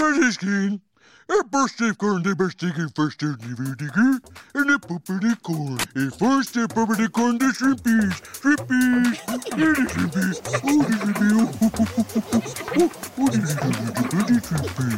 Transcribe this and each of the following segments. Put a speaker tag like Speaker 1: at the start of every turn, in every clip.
Speaker 1: British A birthday corn, the birthday corn, first and the vinegar, and the puppety corn. A first the puppety corn, the shrimpies, shrimpies, and the shrimpies. Oh, the shrimpy, oh, oh, the shrimpy, the shrimpy.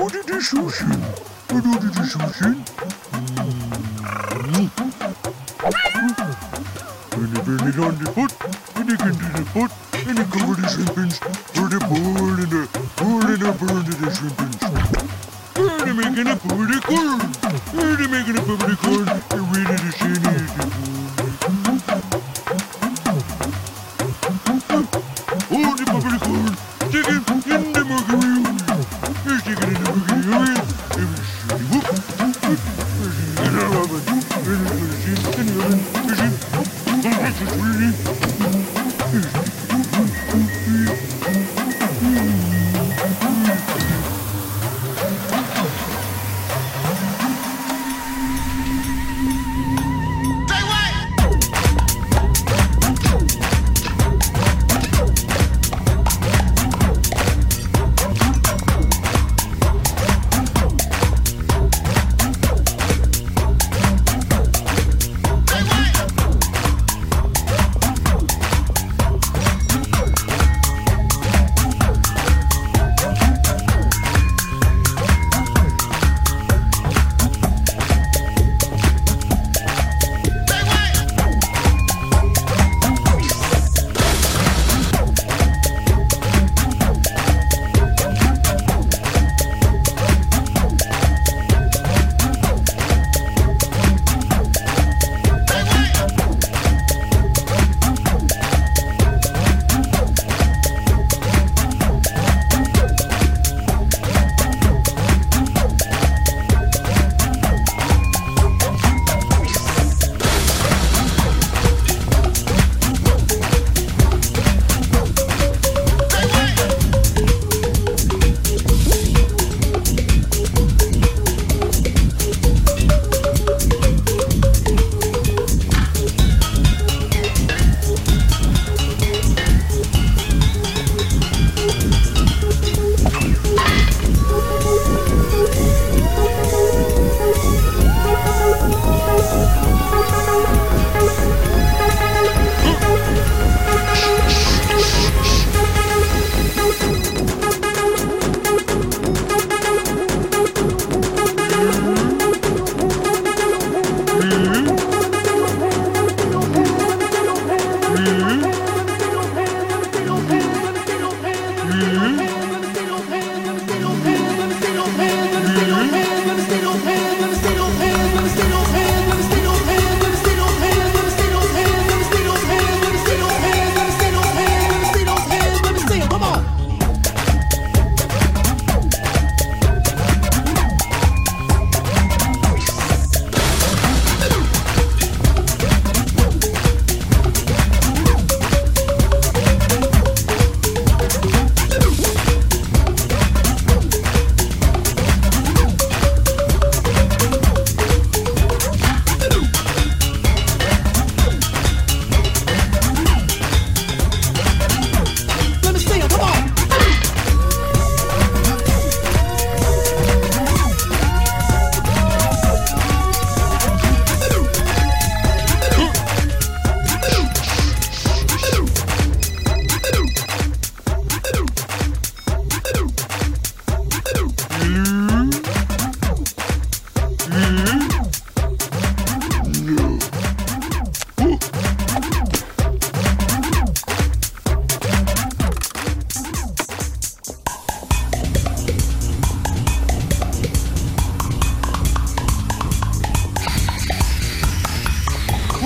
Speaker 1: Oh, the dishushin. Oh, the dishushin. And they burn it on the pot, and they get into the pot, and they cover the shrimpins, for the boil and the boil and the burn to the shrimpins. They're making a puppy corn. They're making a puppy corn. They're ready to send it.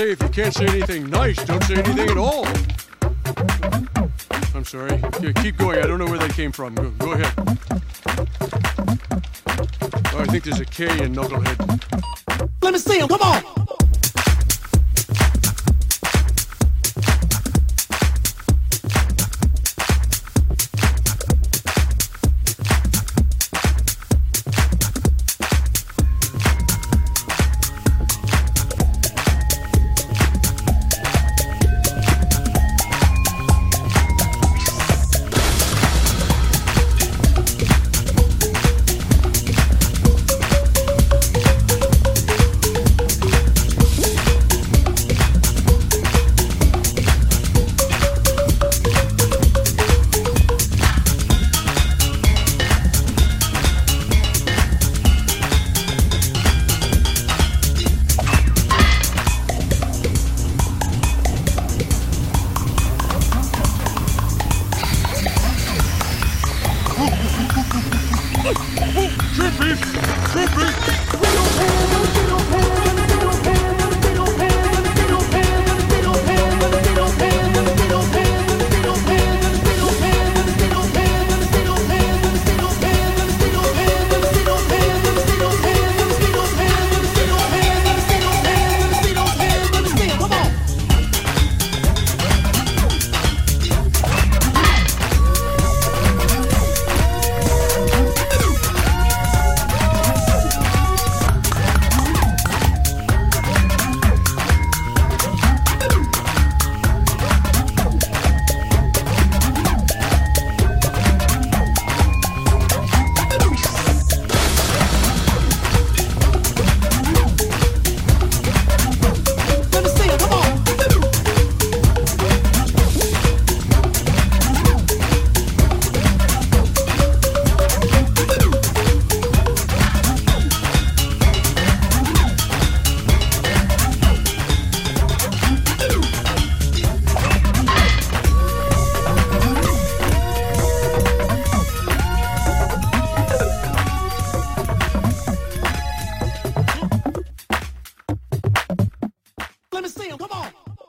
Speaker 1: say if you can't say anything nice, don't say anything at all. I'm sorry. Yeah, keep going. I don't know where that came from. Go, go ahead. Oh, I think there's a K in Knucklehead.
Speaker 2: Let me see him. Come on. Trippy! Trippy!